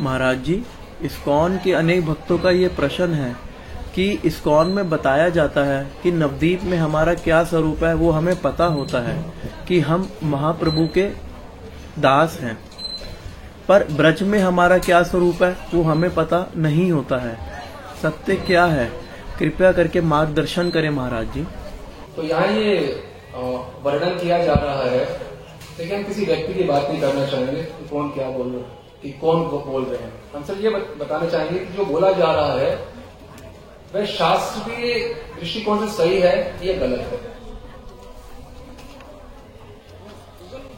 महाराज जी, ISKCON के अनेक भक्तों का ये प्रश्न है कि इस्कॉन में बताया जाता है कि नवदीप में हमारा क्या स्वरूप है, वो हमें पता होता है कि हम महाप्रभु के दास हैं। पर ब्रज में हमारा क्या स्वरूप है, वो हमें पता नहीं होता है। सत्य क्या है, कृपया करके मार्गदर्शन करें महाराज जी। तो यहाँ ये वर्णन किया जा रहा है। लेकिन किसी व्यक्ति की बात नहीं करना चाहेंगे कौन क्या बोल रहा कि कौन को बोल रहे हैं। हम सिर्फ़ ये बताना चाहेंगे कि जो बोला जा रहा है, वह शास्त्रीय दृष्टिकोण से सही है, या गलत है?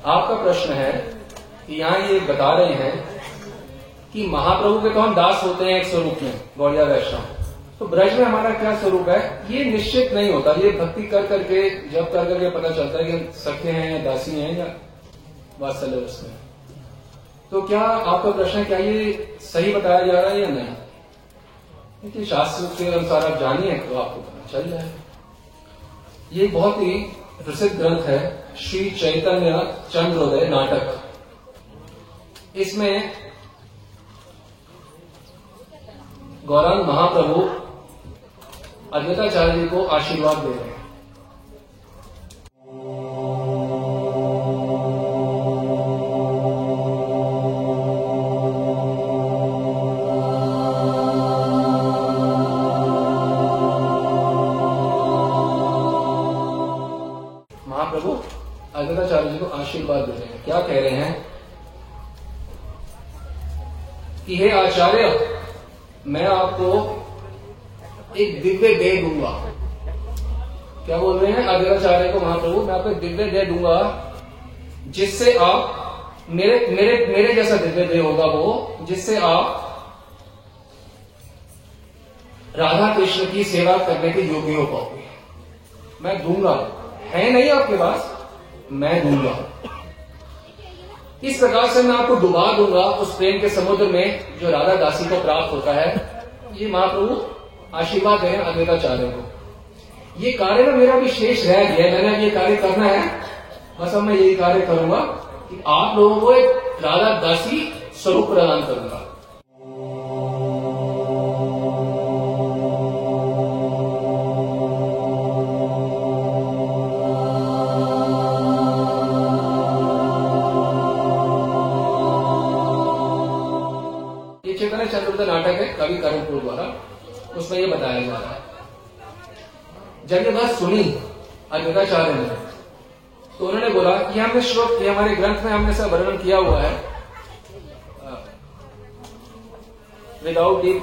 आपका प्रश्न है कि यहाँ ये बता रहे हैं कि महाप्रभु के तो हम दास होते हैं एक स्वरूप में, गौड़िया वैष्णव। तो ब्रज में हमारा क्या स्वरूप है? ये निश्चित नहीं होता। ये भक्ति कर करके जब कर करके पता चलता है कि सखे हैं या दासी हैं या वात्सल्य उसमें तो क्या आपका प्रश्न क्या ये सही बताया जा रहा है या नहीं? देखिए, शास्त्र के अनुसार आप जानिए तो आपको पता चल जाए। ये बहुत ही प्रसिद्ध ग्रंथ है, श्री चैतन्य चंद्रोदय नाटक। इसमें गौरांग महाप्रभु अद्वैताचार्य जी को आशीर्वाद दे रहे हैं। दिव्य दे दूँगा, जिससे आप मेरे मेरे मेरे जैसा दिव्य दे होगा वो, जिससे आप राधा कृष्ण की सेवा करने के योग्य हो पाओगे। मैं दूँगा। है नहीं आपके पास? मैं दूँगा। इस प्रकार से मैं आपको डुबा दूँगा उस प्रेम के समुद्र में जो राधा दासी को प्राप्त होता है। ये महाप्रभु आशीर्वाद हैं अद्वैताचार्य को ये कार्य ना मेरा भी शेष रह गया मैंने ये कार्य करना है। बस अब मैं यही कार्य करूँगा कि आप लोगों को एक राधा दासी स्वरूप प्रदान करूँगा। जब ये बात सुनी अद्वैताचार्य ने तो उन्होंने बोला कि हमने श्लोक ये हमारे ग्रंथ में हमने सब वर्णन किया हुआ है। विदाउट डीप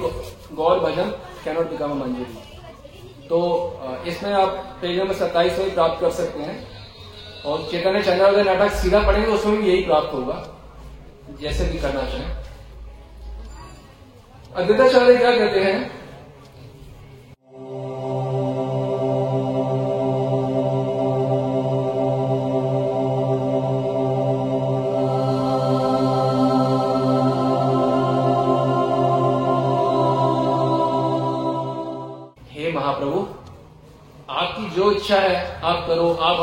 गौर भजन कैनॉट बिकम मंजूरी तो इसमें आप पेज नंबर सत्ताईस में प्राप्त कर सकते हैं। और चैतन्य चंद्रोदय नाटक सीधा पढ़ेंगे, उसमें भी यही प्राप्त होगा, जैसे भी करना चाहें। अद्वैताचार्य क्या कहते हे?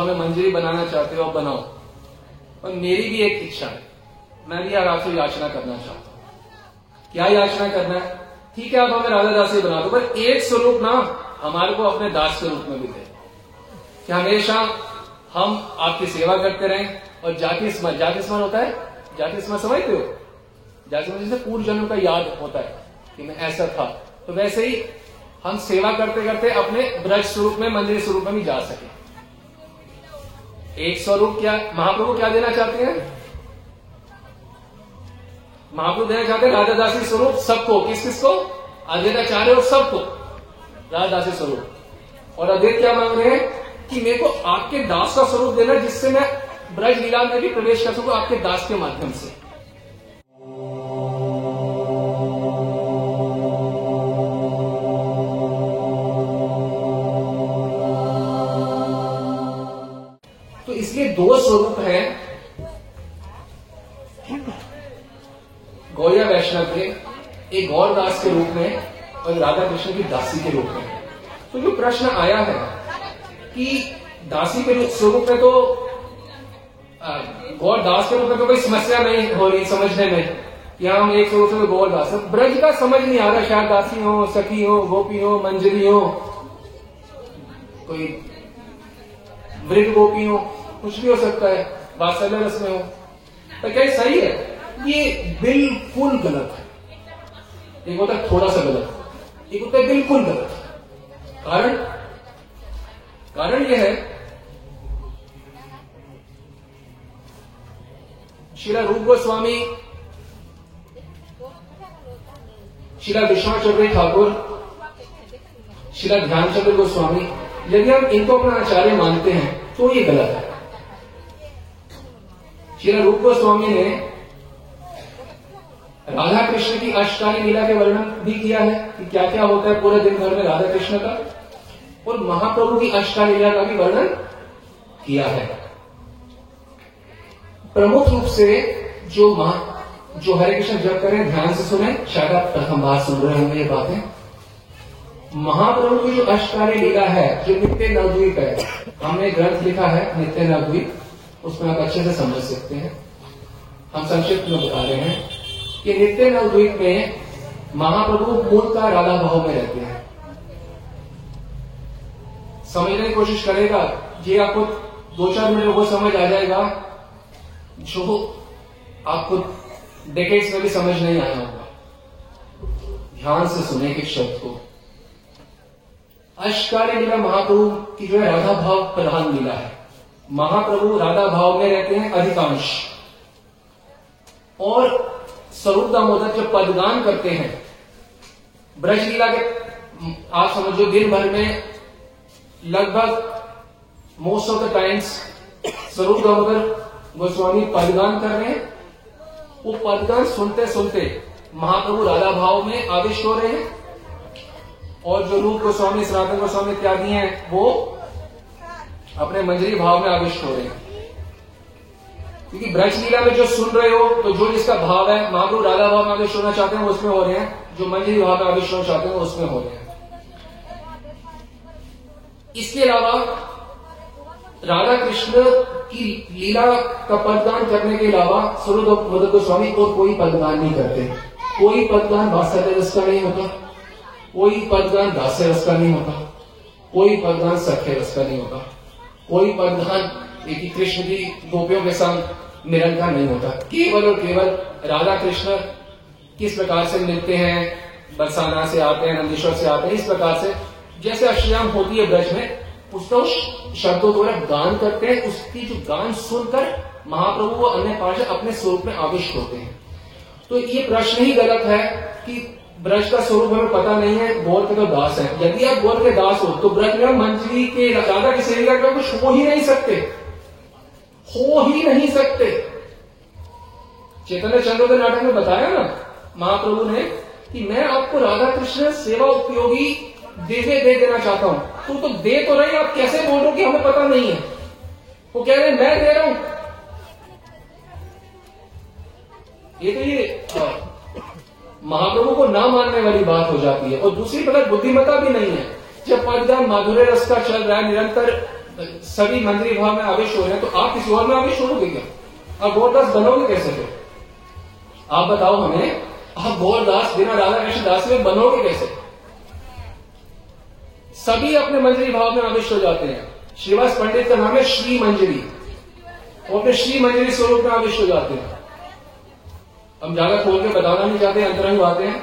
हमें मंजूरी बनाना चाहते हो आप बनाओ। और मेरी भी एक इच्छा है। मैं भी यार आपसे याचना करना चाहता हूँ। क्या याचना करना है? ठीक है, आप हमें राधा दासी बना दो, पर एक स्वरूप ना हमारे को अपने दास के रूप में भी दे। कि हमेशा हम आपकी सेवा करते रहें, और जाति स्मरण जाति स्मरण होता है? जाति स्मरण समझते हो? जाति स्मरण जैसे पूर्व जन्म का याद होता है कि मैं ऐसा था। तो वैसे ही हम सेवा करते करते अपने ब्रज स्वरूप में, मंदिर स्वरूप में भी जा सके। एक स्वरूप क्या, महाप्रभु क्या देना चाहते हैं? महाप्रभु देना चाहते हैं राजा दासी स्वरूप सबको, किस किस को अद्वैताचार्य और सबको। राधा दासी स्वरूप। और अद्वैत क्या मांग रहे हैं? कि मेरे को आपके दास का स्वरूप देना, जिससे मैं ब्रज लीला में भी प्रवेश कर सकू आपके दास के माध्यम से। दो स्वरूप हैं। गौरिया वैष्णव के एक गौर दास के रूप में और राधा कृष्ण की दासी के रूप में। तो जो प्रश्न आया है कि दासी के स्वरूप में तो आ, गौर दास के रूप में तो कोई समस्या नहीं हो रही समझने में या हम एक स्वरूप से दास ब्रज का समझ नहीं आ रहा शायद दासी हो सखी हो गोपी हो मंजरी हो कोई वृद्ध गोपी हो कुछ भी हो सकता है वात्सल्य रस में हो। तो क्या सही है? ये बिल्कुल गलत है। एक होता है थोड़ा सा गलत, एक होता है बिल्कुल गलत। कारण? कारण यह है, शिला रूप गोस्वामी, शिला विश्वनाथ चौधरी ठाकुर, शिला ध्यानचंद्र गोस्वामी, यदि हम इनको अपना आचार्य मानते हैं तो ये गलत है। शिला रूप गोस्वामी ने राधा कृष्ण की अष्टकाली लीला के वर्णन भी किया है कि क्या क्या होता है पूरे दिन भर में राधा कृष्ण का। और महाप्रभु की अष्टकाली लीला का भी वर्णन किया है। प्रमुख रूप से जो महा, जो हरे कृष्ण जब करें ध्यान से सुने, शायद आप प्रथम बार सुन रहे होंगे ये बातें। महाप्रभु की जो अष्टकाली लीला है, जो नित्य नवद्वीप है, हमने ग्रंथ लिखा है, नित्य नवद्वीप। उसमें आप अच्छे से समझ सकते हैं। हम संक्षिप्त में बता रहे हैं कि नित्य नवद्वीप में महाप्रभु मूलतः राधा भाव में रहते हैं। समझने की कोशिश करेगा, ये आपको दो चार मिनट वो समझ आ जाएगा, जो आपको डेकेड्स में भी समझ नहीं आया होगा। ध्यान से सुने के शब्द को। अष्टकाली लीला महाप्रभु की जो है राधा भाव प्रधान मिला है। महाप्रभु राधा भाव में रहते हैं अधिकांश। और स्वरूप दामोदर जो पदगान करते हैं ब्रज लीला के, आप समझो दिन भर में लगभग मोस्ट ऑफ़ द टाइम्स स्वरूप दामोदर गोस्वामी पदगान कर रहे हैं। वो पदगान सुनते सुनते महाप्रभु राधा भाव में आविष्ट हो रहे हैं। और जो रूप गोस्वामी सनातन गोस्वामी इत्यादि हैं, वो अपने मंजरी भाव में आविष्ट हो रहे हैं। क्योंकि ब्रज लीला में जो सुन रहे हो तो जो जिसका भाव है, महाप्रभु राधा भाव में आविष्ट होना चाहते हैं उसमें हो रहे हैं। जो मंजरी भाव में आविष्ट होना चाहते हैं उसमें हो रहे हैं। इसके अलावा, राधा कृष्ण की लीला का पदगान करने के अलावा मदद गोस्वामी और कोई पदगान नहीं करते। कोई पदगान वात्सल्य रस का नहीं होता। कोई पदगान दास्य रस का नहीं होता। कोई पदगान सख्य रस का नहीं होता। कोई पदगान एक कृष्ण की गोपियों के संग निरंतर नहीं होता। केवल और केवल राधा कृष्ण किस प्रकार से मिलते हैं, बरसाना से आते हैं, नंदीश्वर से आते हैं, इस प्रकार से जैसे अष्टयाम होती है ब्रज में, उसका उस शब्दों द्वारा गान करते हैं, उसकी जो गान सुनकर महाप्रभु व अन्य पार्षद अपने स्वरूप में आविष्ट होते हैं। तो ये प्रश्न ही गलत है कि ब्रज का स्वरूप हमें पता नहीं है गौर के तो दास है। यदि आप गौर के दास हो तो ब्रज में मंजरी के राधा की सेविका का कुछ हो ही नहीं सकते। हो ही नहीं सकते। चैतन्य चंद्रोदय नाटक में बताया ना महाप्रभु ने कि मैं आपको राधा कृष्ण सेवा उपयोगी दिव्य दे देना चाहता हूँ। तू तो दे तो रही आप कैसे बोल रहे हो कि हमें पता नहीं है? वो कह रहे मैं दे रहा हूँ। ये तो ये आ, महाप्रभु को ना मानने वाली बात हो जाती है। और दूसरी तरफ़ बुद्धिमता भी नहीं है। जब पदगान माधुर्य रस का चल रहा है निरंतर सभी मंदिर भाव में आवेश हो रहे हैं तो आप किसी और में आवेश होगे क्या? आप गौरदास बनोगे कैसे फिर? आप बताओ हमें, आप गौरदास बिना राधा कृष्ण दास में बनोगे कैसे? सभी अपने मंजरी भाव में आविष्ट हो जाते हैं। श्रीवास पंडित का नाम है श्री मंजरी। वो अपने श्री मंजरी स्वरूप में आविष्ट हो जाते हैं। हम ज़्यादा खोल के बताना नहीं चाहते, अंतरंग बातें हैं।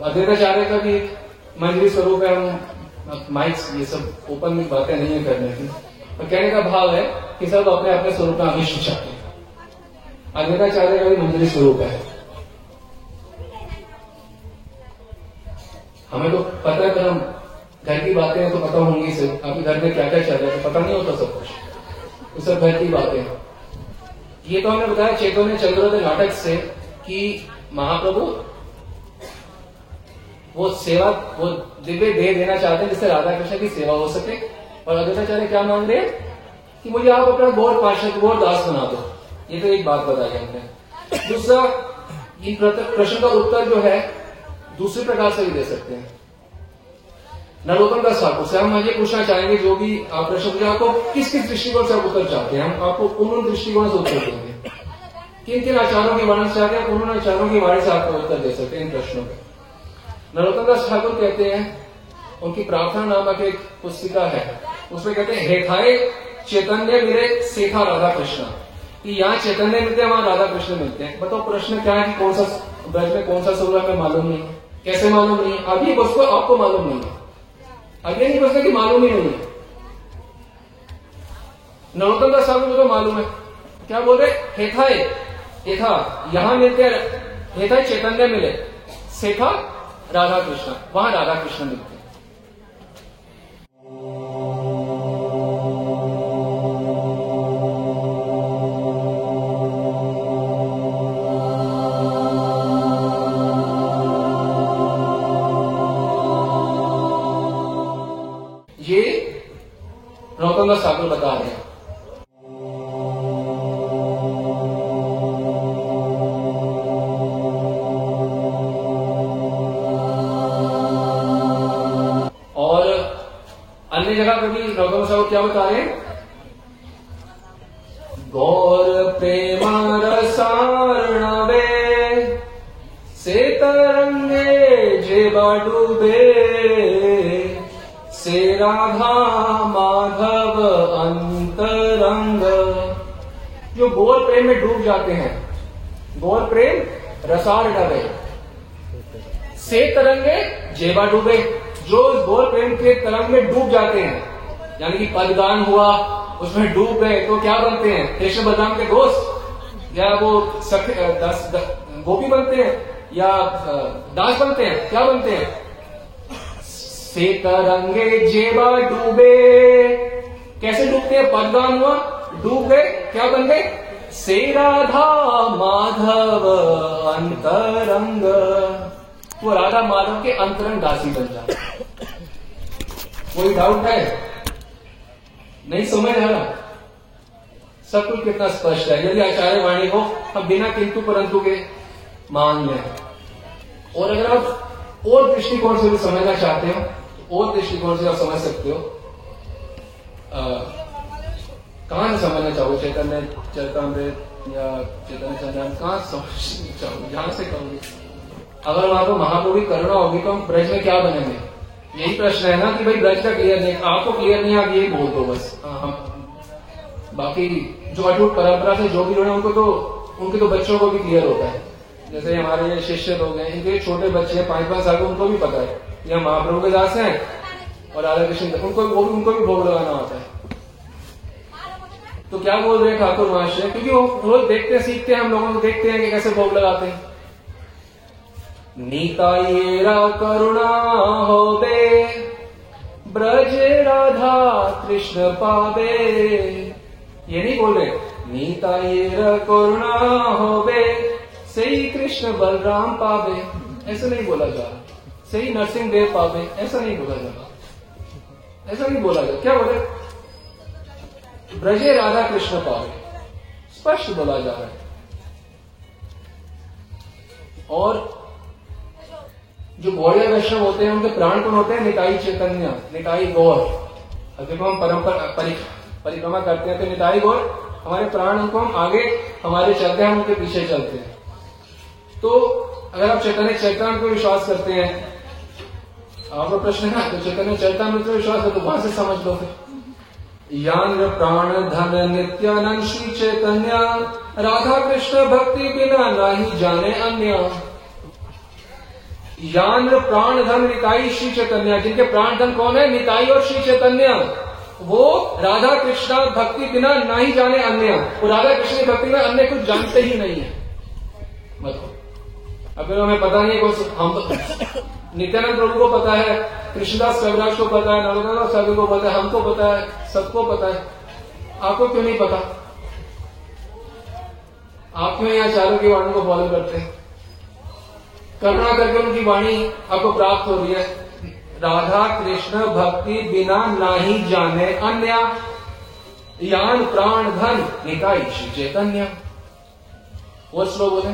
अद्वैताचार्य का भी मंजरी स्वरूप है माइक्स ये सब ओपन में बातें नहीं है करने की। और कहने का भाव है कि सब अपने अपने स्वरूप में आविष्ट चाहते हैं। अद्वैताचार्य का भी मंजरी स्वरूप है। हमें तो पता है हम घर की बातें तो पता होंगी से अभी घर में क्या क्या चल रहा है तो पता नहीं होता सब कुछ। सब घर की बातें हैं। ये तो हमने बताया चैतन्य चंद्रोदय नाटक से कि महाप्रभु वो सेवा, वो दिव्य दे देना चाहते हैं जिससे राधा कृष्ण की सेवा हो सके। और अद्वैताचार्य क्या मांग रहे हैं? कि मुझे आप अपना गौर पार्षद, गौर दास बना दो। ये तो एक बात बताई हमने। दूसरा, इन प्रश्न का उत्तर जो है, दूसरे प्रकार से भी दे सकते हैं। नरोत्तम दास ठाकुर से हम ये पूछना चाहेंगे जो भी प्रश्न पूछे आपको किस किस दृष्टिकोण से आप उत्तर चाहते हैं? हम आपको उन दृष्टिकोण से उत्तर देंगे। किन किन आचारों के वर्णन से आगे उन आचारों के बारे से आपको उत्तर दे सकते हैं इन प्रश्नों के। नरोत्तम दास ठाकुर कहते हैं, उनकी प्रार्थना नामक एक पुस्तिका है। उसमें कहते हैं हेठाए चैतन्य मिले सेठा राधा कृष्ण कि यहाँ चैतन्य मिलते हैं, वहाँ राधा कृष्ण मिलते हैं। बताओ, प्रश्न क्या है कि कौन सा ब्रज में, कौन सा स्वरूप है हमें मालूम नहीं? कैसे मालूम नहीं? अभी बस को आपको मालूम नहीं है। अभी नहीं बसना कि मालूम ही नहीं है। नरोत्तम दास साहब को तो मालूम है। क्या बोल रहे? हेथा हेथा, यहाँ मिलते हेथा चैतन्य मिले। सेठा राधा कृष्ण। वहाँ राधा कृष्ण मिलते रहे गौर प्रेम रसारणवे से तरंगे जे डूबे। से राधा माधव अंतरंग। जो गौर प्रेम में डूब जाते हैं, गौर प्रेम रसार डबे से तरंगे जेबा डूबे, जो इस गौर प्रेम के तरंग में डूब जाते हैं यानी कि पदगान हुआ उसमें डूब गए तो क्या बनते हैं? कृष्ण बलराम के दोस्त या वो सख दस, गोपी बनते हैं? या दास बनते हैं? क्या बनते हैं? से तरंगे जेबा डूबे। कैसे डूबते हैं? पदगान हुआ डूब गए क्या बन गए? से राधा माधव अंतरंग। वो राधा माधव के अंतरंग दासी बन जाए कोई डाउट है? नहीं समझ आ रहा सब कुछ कितना स्पष्ट है। यदि आचार्य वाणी को हम बिना किंतु परंतु के मान लें। और अगर आप और दृष्टिकोण से भी समझना चाहते हो तो और दृष्टिकोण से आप समझ सकते हो। कहाँ समझना चाहोगे चैतन्य चरतामृत या चैतन्य चंद्रन कहा समझना चाहोगे जहाँ से कहोगे। अगर वहाँ पर महाप्रभु की करुणा होगी तो हम ब्रज में क्या बनेंगे? यही प्रश्न है ना कि भाई ब्रज का क्लियर नहीं आपको क्लियर नहीं आप यही बोल दो बस। हाँ, हम बाकी जो अटूट परंपरा से जो भी लोग हैं उनको तो उनके तो बच्चों को भी क्लियर होता है। जैसे हमारे ये शिष्य लोग हैं इनके छोटे बच्चे हैं पाँच पाँच साल के उनको भी पता है कि हम महाप्रभु के दास हैं और राधा कृष्ण उनको वो भी उनको भी भोग लगाना होता है। तो क्या बोल रहे हैं ठाकुर महाशय? क्योंकि वो रोज देखते हैं सीखते हैं हम लोगों को देखते हैं कि कैसे भोग लगाते हैं। नीतायेरा करुणा हो दे ब्रज राधा कृष्ण पावे। ये नहीं बोले नीतायेरा करुणा हो बे सही कृष्ण बलराम पावे, ऐसा नहीं बोला जा रहा। सही नरसिंह देव पावे, ऐसा नहीं बोला जा रहा। ऐसा नहीं बोला जा क्या बोले? ब्रजे राधा कृष्ण पावे, स्पष्ट बोला जा रहा है। और जो गौड़िया वैष्णव होते हैं उनके प्राण कौन होते हैं? निताई चैतन्य निताई गौर। अगर हम परंपरा परि, परिक्रमा करते हैं तो निताई गौर हमारे प्राण उनको हम आगे हमारे चलते हैं उनके पीछे चलते हैं। तो अगर आप चैतन्य चैतन्य को विश्वास करते हैं आपका प्रश्न है तो चैतन्य चैतन्य में विश्वास है तो वहाँ से समझ लो यान प्राण धन नित्यानंद श्री चैतन्य राधा कृष्ण भक्ति बिना ना ही जाने अन्य। यान प्राण धन निताई श्री चैतन्य। जिनके प्राण धन कौन है? निताई और श्री चैतन्य। वो राधा कृष्णा भक्ति बिना ना ही जाने अन्य। वो राधा कृष्ण भक्ति में अन्य कुछ जानते ही नहीं है। मतलब अगर हमें पता नहीं है हम नित्यानंद प्रभु को पता है, कृष्णदास कविराज को पता है नरोदास सागर को पता है, हमको पता है, सबको पता है। आपको क्यों नहीं पता? आप क्यों यहाँ चारों की वाणी को फॉलो करते हैं? करुणा करके उनकी वाणी आपको प्राप्त हो रही है। राधा कृष्ण भक्ति बिना नाही जाने अन्य। यान प्राण धन, निकाय श्री चैतन्य। वो श्लोक बोले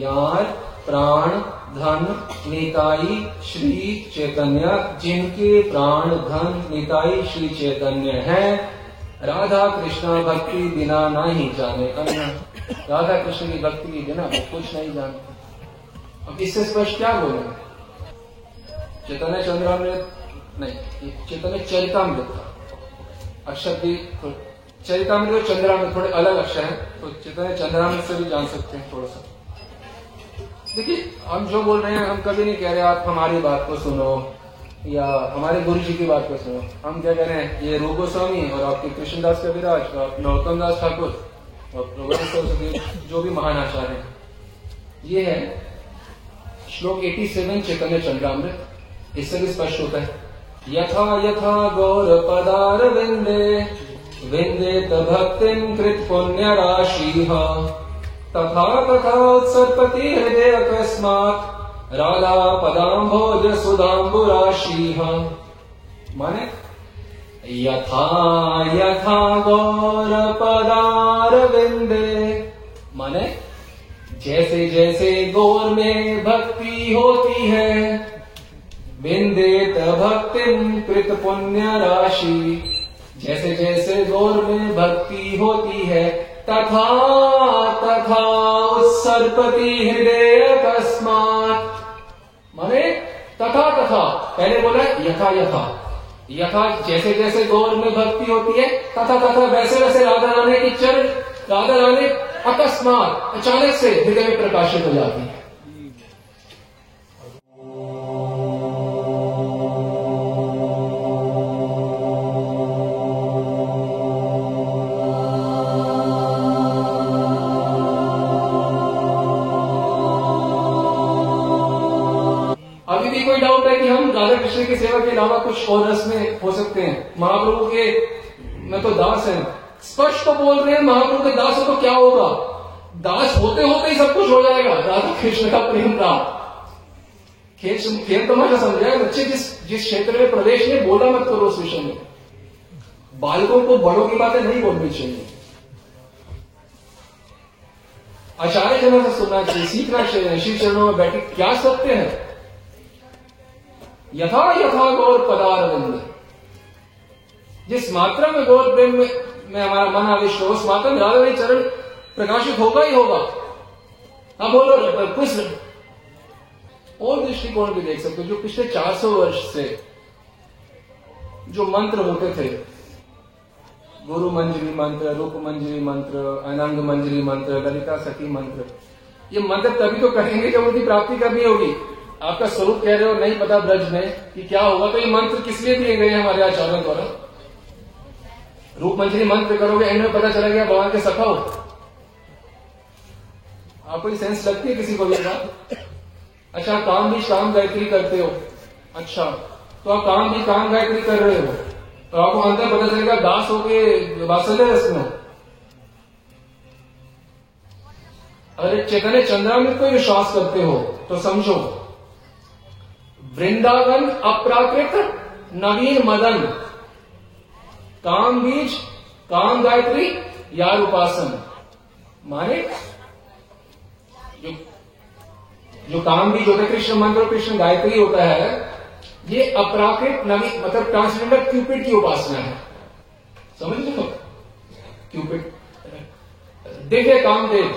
यार प्राण धन निताई श्री चैतन्य। जिनके प्राण धन निताई श्री चैतन्य है, राधा कृष्ण भक्ति बिना नहीं जाने अन्य। राधा कृष्ण की भक्ति की बिना कुछ नहीं जानते अब इससे स्पष्ट क्या बोलेंगे चैतन्य चंद्रामृत, नहीं चैतन्य चरितामृत अक्षर भी चरितामृत और चंद्रामृत थोड़े अलग अक्षर हैं तो चैतन्य चंद्रामृत से भी जान सकते हैं थोड़ा सा। देखिए, हम जो बोल रहे हैं, हम कभी नहीं कह रहे, आप हमारी बात को सुनो, या हमारे गुरु जी की बात को सुनो। हम क्या कह रहे हैं, ये रूप गोस्वामी और आपके कृष्णदास कविराज, और नरोत्तम दास ठाकुर, और जो भी महान आचार्य हैं। ये है श्लोक 87 चैतन्य चंद्रामृत। इससे भी स्पष्ट होता है, यथा यथा गौर पदार विंदे विंदे भक्तिम कृत पुण्य राशि तथा तथा उत्सर्पति हृदय अकस्मात राधा पदाम्भोज सुधाम्बु राशि माने, यथा यथा गौर पदार विंदे माने जैसे जैसे गौर में भक्ति होती है, बिंदेत भक्तिम कृत पुण्य राशि। जैसे जैसे गौर में भक्ति होती है, तथा तथा उत्सर्पति हृदय अकस्मात माने तथा तथा, पहले बोला यथा यथा। यथा जैसे जैसे गौर में भक्ति होती है, तथा तथा, वैसे वैसे राधा रानी की चर, राधा रानी अकस्मात अचानक से हृदय में प्रकाशित हो जाती है। की सेवा के अलावा कुछ और रस में हो सकते हैं? महाप्रभु के मैं तो दास है। स्पष्ट तो बोल रहे हैं महाप्रभु के दास तो क्या होगा? दास होते होते ही सब कुछ हो जाएगा। राधा कृष्ण का प्रेम प्राप्त खेल खेल तमाशा समझाए बच्चे जिस जिस क्षेत्र में प्रवेश नहीं बोला मत करो उस विषय में। बालकों को बड़ों की बातें नहीं बोलनी चाहिए। आचार्य जनों से सुनना चाहिए सीखना चाहिए शिव चरणों में बैठे क्या सत्य है? यथा यथा गौर पदार जिस मात्रा में गौर प्रेम में, में हमारा मन आविष्ट हो, उस मात्रा में राधा चरण प्रकाशित होगा ही होगा। अब बोलो कुछ और दृष्टिकोण भी देख सकते हो, जो पिछले 400 वर्ष से जो मंत्र होते थे, गुरु मंजरी मंत्र, रूप मंजरी मंत्र, अनंग मंजरी मंत्र, ललिता सखी मंत्र, ये मंत्र तभी तो करेंगे जब उनकी प्राप्ति करनी होगी। आपका स्वरूप कह रहे हो, नहीं पता ब्रज में कि क्या होगा तो ये मंत्र किस लिए दिए गए हमारे आचार्यों द्वारा? रूप मंजरी मंत्र करोगे एंड में पता चला गया, भगवान के सखा हो। आपको सेंस लगती है किसी को भी बात? अच्छा काम भी काम गायत्री करते हो। अच्छा तो आप काम भी काम गायत्री कर रहे हो। तो आपको अंदर पता चलेगा, दास हो के वात्सल्य रस में अगर चैतन्य चंद्रामृत को विश्वास करते हो तो समझो। वृंदावन अप्राकृत नवीन मदन। काम बीज, काम गायत्री, यार उपासन। माने? जो जो काम बीज होता है, कृष्ण मंत्र और कृष्ण गायत्री होता है, ये अपराकृत नवी मतलब ट्रांसजेंडर क्यूपिड की उपासना है। समझ लो क्यूपिड दिव्य कामदेव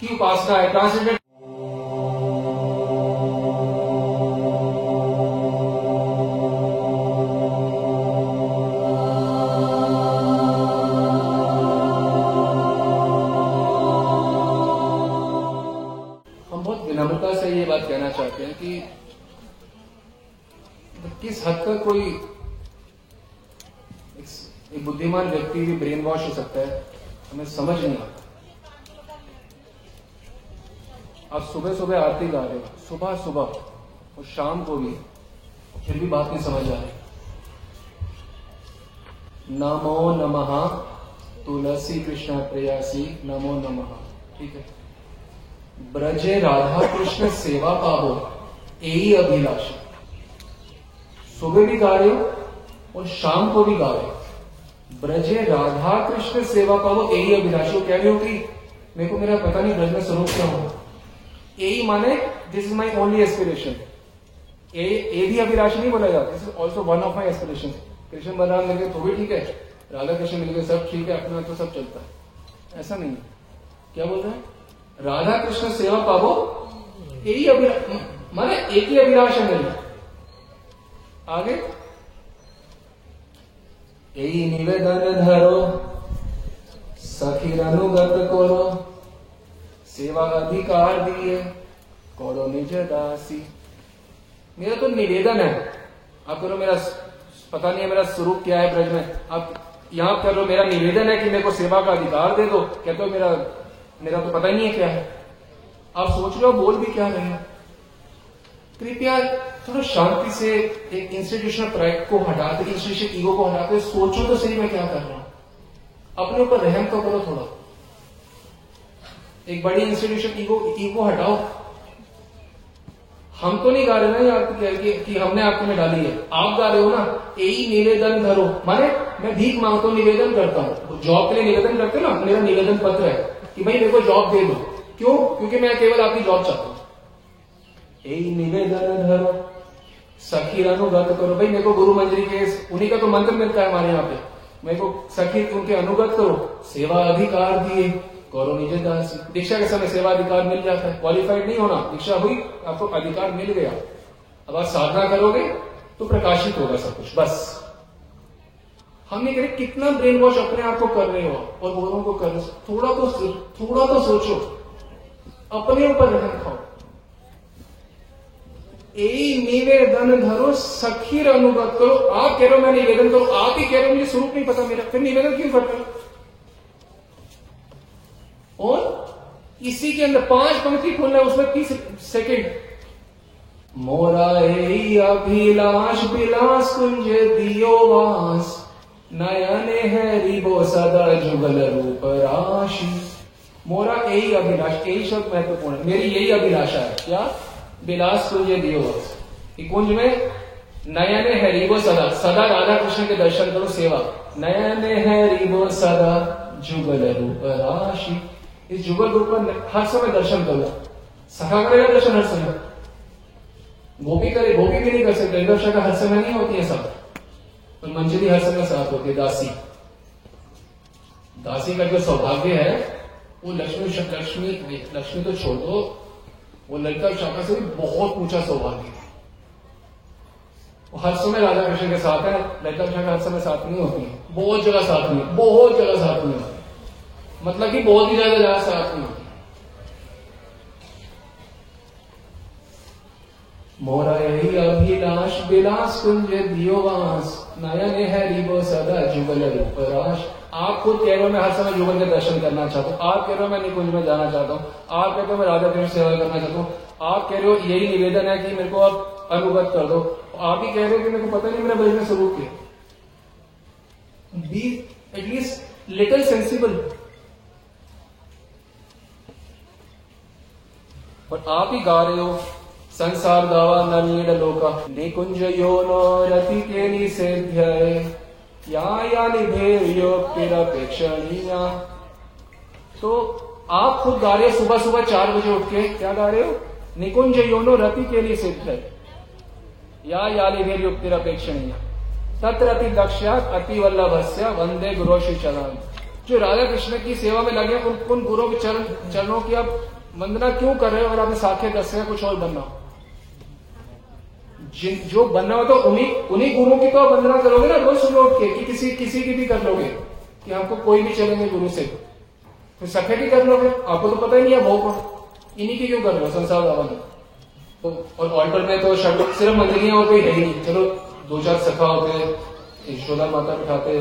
की उपासना है ट्रांसजेंडर बुद्धिमान व्यक्ति भी ब्रेन वॉश हो सकता है, हमें समझ नहीं आता। आप सुबह सुबह आरती गा रहे हो सुबह सुबह और शाम को भी, फिर भी बात नहीं समझ आ रही। नमो नमः, तुलसी कृष्ण प्रेयासी, नमो नमः। ठीक है? ब्रजे राधा कृष्ण सेवा पावो यही अभिलाषा। सुबह भी गा रहे हो, और शाम को भी गा रहे हो। ब्रजे राधा कृष्ण सेवा पावो, यही अभिलाषा। कह रहे हो मेरे को मेरा पता नहीं, ब्रज में स्वरूप क्या हो यही माने this is my only aspiration ए भी अभिलाषा नहीं बोला जाता। This is also one of my aspiration Krishna Balram मिल गए तो भी ठीक है। राधा कृष्ण मिल गए, सब ठीक है, अपना तो सब चलता है। ऐसा नहीं क्या बोल रहे हैं? राधा कृष्ण सेवा पावो, यही अभिलाष माने, एक ही अभिलाष मेरी आगे? निवेदन धरो सखीर अनुगत करो सेवा अधिकार दिए करो निज दासी मेरा तो निवेदन है। आप करो मेरा पता नहीं है मेरा स्वरूप क्या है ब्रज में। आप यहाँ कर, मेरा निवेदन है कि मेरे को सेवा का अधिकार दे दो। कहते हो मेरा मेरा तो पता ही नहीं है क्या है। आप सोच लो बोल भी क्या रहे हैं? कृपया थोड़ा शांति से एक इंस्टीट्यूशनल प्राइड को हटा हटाते इंस्टीट्यूशन ईगो को हटा हटाते सोचो तो सही मैं क्या कर रहा हूँ। अपने ऊपर रहम तो करो थोड़ा। एक बड़ी इंस्टीट्यूशन ईगो ईगो हटाओ। हम तो नहीं गा रहे ना यार कि, कि हमने आपको में डाली है। आप गा रहे हो ना यही निवेदन करो। माने मैं भीख माँगता हूँ निवेदन करता हूँ। जॉब के लिए निवेदन करते ना मेरा निवेदन पत्र है कि भाई मेरे को जॉब दे दो। क्यों? क्योंकि मैं केवल आपकी जॉब चाहता हूँ। यही निवेदन धरो सखी अनुगत करो। भाई, मेरे को गुरु मंजरी के उन्हीं का तो मंत्र मिलता है हमारे यहाँ पे। मेरे को सखी उनके अनुगत करो। सेवा अधिकार दिए। गौरव निज दास। दीक्षा के समय सेवा अधिकार मिल जाता है। क्वालिफाइड नहीं होना। दीक्षा हुई, आपको अधिकार मिल गया। अब आप साधना करोगे तो प्रकाशित होगा सब कुछ। बस। हम ये करें कितना ब्रेन वॉश अपने आप को कर रहे हो और औरों को कर रहे हो। थोड़ा तो थोड़ा तो सोचो। अपने ऊपर रहन खाओ। निवेदन धरो सखीर अनुगत करो। आप कह रहे हो मैं निवेदन करो। आप ही कह रहे हो, मुझे स्वरूप नहीं पता मेरा। फिर निवेदन क्यों करते हो? और इसी के अंदर पाँच पंक्ति खोलना है, उसमें तीस सेकेंड मोरा अभिलाष, विलास कुंज दियो वास। नयने है रिबो सदा जुगल रूप राशि। मोरा यही अभिलाष, यही शब्द महत्वपूर्ण मेरी यही अभिलाषा है। क्या? विलास कुंज दियो वास कुंज में नयने है रिबो सदा। सदा राधा कृष्ण के दर्शन करो सेवा। नयने है रिबो सदा जुगल रूप राशि। इस जुगल रूप पर हर समय दर्शन करो। सखा करेगा दर्शन हर समय। गोपी करे गोपी भी नहीं कर सकते। दर्शन का हर समय नहीं होती है सब। तो मंजरी हर समय साथ होती है। दासी। दासी का जो सौभाग्य है, वो लक्ष्मी लक्ष्मी लक्ष्मी तो छोड़ दो। वो ललिता शाखा से भी बहुत ऊँचा सौभाग्य है। हर समय राधा कृष्ण के साथ है ललिता शाखा हर समय साथ नहीं होती बहुत जगह साथ नहीं बहुत जगह साथ नहीं होती। मतलब कि बहुत ही ज़्यादा ज़्यादा साथ में मोरा यही अभिलाष विलास कुंज दियोवास नयन है रिबो सदा, जुगल रूप राश। आप खुद कह रहे हो, मैं हर समय जुगल के दर्शन करना चाहता हूँ। आप कह रहे हो, मैं निकुंज में जाना चाहता हूँ। आप कहते हो, मैं राधा कृष्ण सेवा करना चाहता हूँ। आप कह रहे हो, यही निवेदन है कि मेरे को आप अनुगत कर दो। आप ही कह रहे हो कि मेरे को पता नहीं मेरा बजट में स्वरूप है बी एटलीस्ट लिटिल सेंसिबल और आप ही गा रहे हो, संसार दावा नमीड लोका। निकुंज यो नो रति के निषेध्य या तो आप खुद गा रहे हो, सुबह सुबह चार बजे उठ के? क्या गा रहे हो? निकुंज योनो रति के लिए सिद्ध है। या यालिभेर्युक्तिरपेक्षणीय तत्रति दक्षात अति वल्लभस्य वंदे गुरु श्री चरण जो राधा कृष्ण की सेवा में लगे उन गुरु के चरण की आप वंदना क्यों कर रहे हो? अगर आपने साखे दस है कुछ और बनना जिन जो बनना हो तो उन्हीं उन्हीं गुरु की तो आप वंदना करोगे ना? रोज सुबह उठ के कि किसी किसी की भी कर लोगे कि हमको कोई भी चलेंगे गुरु से। तो सखे की कर लोगे? आपको तो पता ही नहीं है भाव को इन्हीं की क्यों कर हो? संसार दावन तो और ऑल्टर में तो शब्द, सिर्फ़ मंदिरियाँ और कोई है ही नहीं। चलो, दो चार सखा होते यशोदा माता बिठाते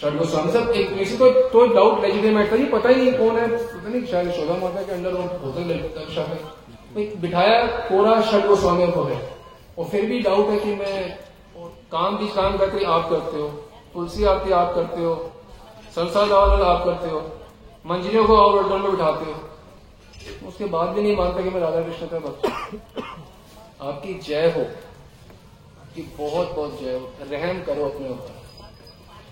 षड गोस्वामी सब, एक किसी तो तो डाउट लेजिटिमेट था ये पता ही नहीं कौन है। पता नहीं, शायद शोधा माता के अंदर होते बिठाया, पूरा षड गोस्वामियों को है और फिर भी डाउट है कि मैं काम भी काम करते आप करते हो, तुलसी आरती आप करते हो, संसार दावल आप करते हो, मंजिलों को और अड्डल में बिठाते हो। उसके बाद भी नहीं मानता कि मैं राधा कृष्ण का भक्त आपकी जय हो, आपकी बहुत बहुत जय हो। रहम करो अपने ऊपर।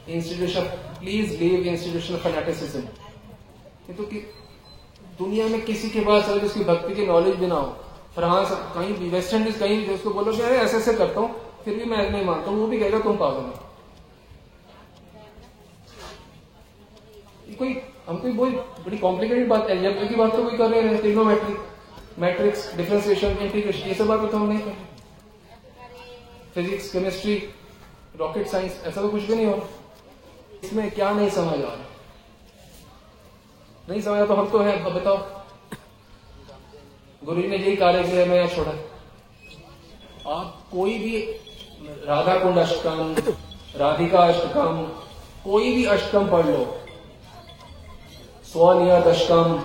Institution please leave institution fanaticism तो कि दुनिया में किसी के पास अगर उसकी भक्ति की नॉलेज भी ना हो फ्रांस कहीं भी वेस्ट इंडीज कहीं भी, उसको बोलो कि अरे ऐसे ऐसे करता हूँ, फिर भी मैं नहीं मानता हूँ, वो भी कहेगा, तुम पागल हो। कोई, हम कोई बहुत बड़ी कॉम्प्लिकेटेड बात एल्जेब्रा की बात तो कोई कर रहे हैं ट्रिग्नोमेट्रिक मैट्रिक्स डिफरेंशिएशन इंटीग्रेशन ये सब बात तो हम नहीं कर रहे। फिजिक्स केमिस्ट्री रॉकेट साइंस ऐसा तो कुछ भी नहीं हो इसमें क्या नहीं समझ आ रहा। नहीं समझ तो हम तो है, अब बताओ। गुरु जी ने यही कार्य किया मैं छोड़ा। आप कोई भी राधा कुंड अष्टकम, राधिका अष्टकम, कोई भी अष्टकम पढ़ लो। स्वनियत अष्टम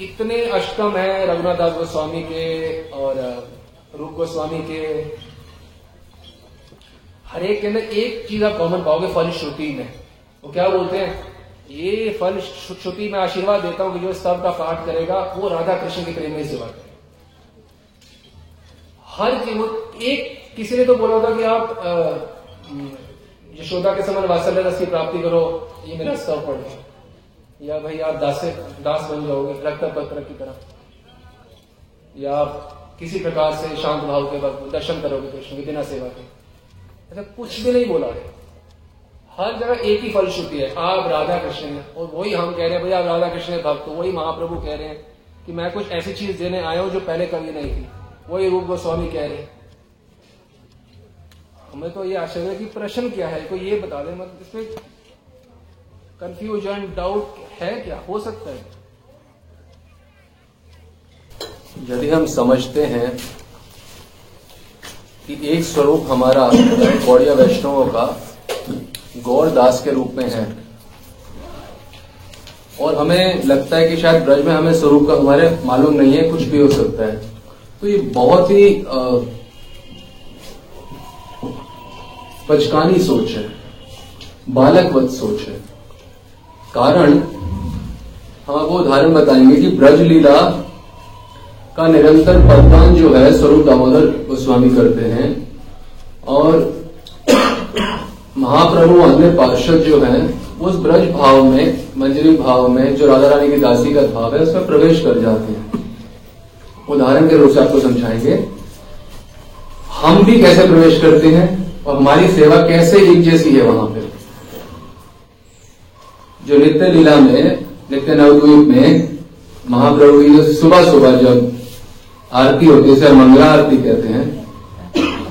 इतने अष्टम है रघुनाथ दास गोस्वामी के और रूप गोस्वामी के। हर एक के अंदर एक चीज़ आप कॉमन पाओगे, फल श्रुति में। वो क्या बोलते हैं? ये फल श्रुति में आशीर्वाद देता हूँ कि जो स्तव का पाठ करेगा, वो राधा कृष्ण के प्रेम में सेवा करेगा हर चीज़ एक किसी ने तो बोला था कि आप यशोदा के समान वात्सल्य रस की प्राप्ति करो, ये मेरा स्तव पढ़ो या भाई आप दास दास बन जाओगे रक्त पत्र की तरह। या आप किसी प्रकार से शांत भाव के दर्शन करोगे कृष्ण की बिना सेवा के। ऐसा कुछ भी नहीं बोला है। हर जगह एक ही फल फलश्रुति है, आप राधा कृष्ण हैं। और वही हम कह रहे हैं भाई आप राधा कृष्ण भक्त वही महाप्रभु कह रहे हैं कि मैं कुछ ऐसी चीज़ देने आया हूँ जो पहले कभी नहीं थी। वही रूप गोस्वामी कह रहे हैं। हमें तो ये आश्चर्य है कि प्रश्न क्या है? कोई ये बता दे मतलब इसमें कंफ्यूजन डाउट है क्या? हो सकता है। यदि हम समझते हैं कि एक स्वरूप हमारा गौड़िया वैष्णवों का गौर दास के रूप में है। और हमें लगता है कि शायद ब्रज में हमें स्वरूप का हमारे मालूम नहीं है, कुछ भी हो सकता है। तो ये बहुत ही पचकानी सोच है। बालकवत सोच है। कारण, हम आपको उदाहरण बताएँगे कि ब्रज लीला का निरंतर पदपान जो है, स्वरूप दामोदर गोस्वामी करते हैं। और महाप्रभु अन्य पार्षद जो है, उस ब्रज भाव में, मंजरी भाव में, जो राधा रानी की दासी का भाव है, उसमें प्रवेश कर जाते हैं। उदाहरण के रूप से आपको समझाएँगे। हम भी कैसे प्रवेश करते हैं, और हमारी सेवा कैसे एक जैसी है वहाँ पे? जो नित्य लीला में, नित्य नवद्वीप में, महाप्रभु जो सुबह सुबह जब आरती होती है मंगला आरती कहते हैं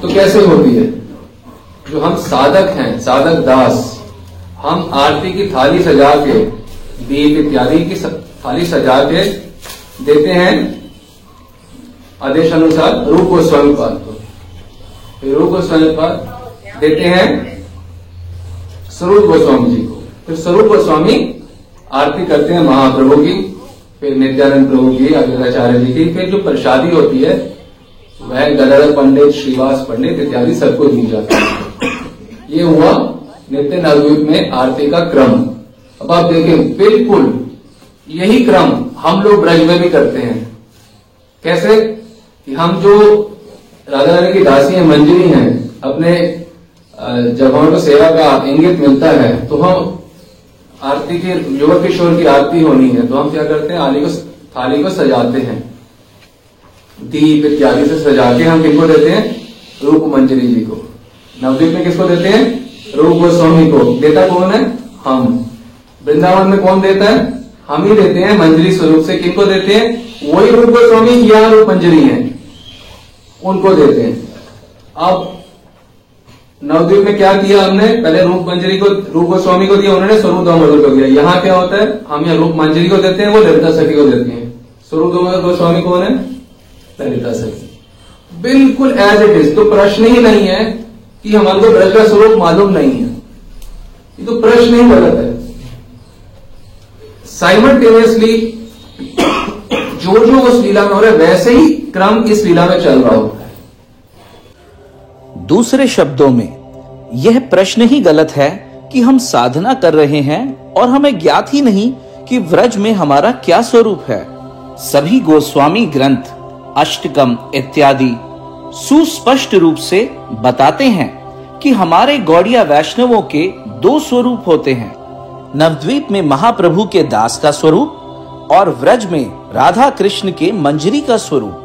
तो कैसे होती है? जो हम साधक हैं, साधक दास, हम आरती की थाली सजा के, दीप इत्यादि की थाली सजा के देते हैं आदेश अनुसार रूप गोस्वामी पाद को। रूप गोस्वामी पाद देते हैं स्वरूप गोस्वामी जी को। फिर स्वरूप गोस्वामी आरती करते हैं महाप्रभु की, फिर नित्यानंद प्रभु की अग्रचार्य जी की, फिर जो प्रसादी होती है, वह गदर पंडित, श्रीवास पंडित इत्यादि सबको दी जाती है। ये हुआ नित्य नवद्वीप में आरती का क्रम। अब आप देखें, बिल्कुल यही क्रम हम लोग ब्रज में भी करते हैं। कैसे? कि हम जो राधा रानी की दासी है, मंजरी हैं, अपने जब हमें सेवा का इंगित मिलता है तो हम आरती के युवक किशोर की आरती होनी है तो हम क्या करते हैं, आली को थाली को सजाते हैं। दीप इत्यादि से सजा के हम किसको देते हैं? रूप मंजरी जी को। नवदीप में किसको देते हैं? रूप गोस्वामी को। देता कौन है? हम। वृंदावन में कौन देता है? हम ही देते हैं, मंजरी स्वरूप से। किनको देते हैं? वही रूप गोस्वामी या रूप मंजरी है। उनको देते हैं। अब नवद्वीप में क्या किया हमने? पहले रूप मंजरी को रूप गोस्वामी को दिया, उन्होंने स्वरूप दामोदर को दिया। यहाँ क्या होता है? हम यहाँ रूप मंजरी को देते हैं, वो ललिता सखी को देते हैं। स्वरूप दामोदर गोस्वामी कौन है? ललिता सखी। बिल्कुल एज इट इज़ तो प्रश्न ही नहीं है कि हमारे को ब्रज का स्वरूप मालूम नहीं है। ये तो प्रश्न ही गलत है। साइमल्टेनियसली जो जो उस लीला में हो रहा है, वैसे ही क्रम इस लीला में चल रहा होता है। दूसरे शब्दों में, यह प्रश्न ही गलत है कि हम साधना कर रहे हैं और हमें ज्ञात ही नहीं कि व्रज में हमारा क्या स्वरूप है। सभी गोस्वामी ग्रंथ, अष्टकम इत्यादि सुस्पष्ट रूप से बताते हैं कि हमारे गौड़िया वैष्णवों के दो स्वरूप होते हैं। नवद्वीप में महाप्रभु के दास का स्वरूप और व्रज में राधा कृष्ण के मंजरी का स्वरूप।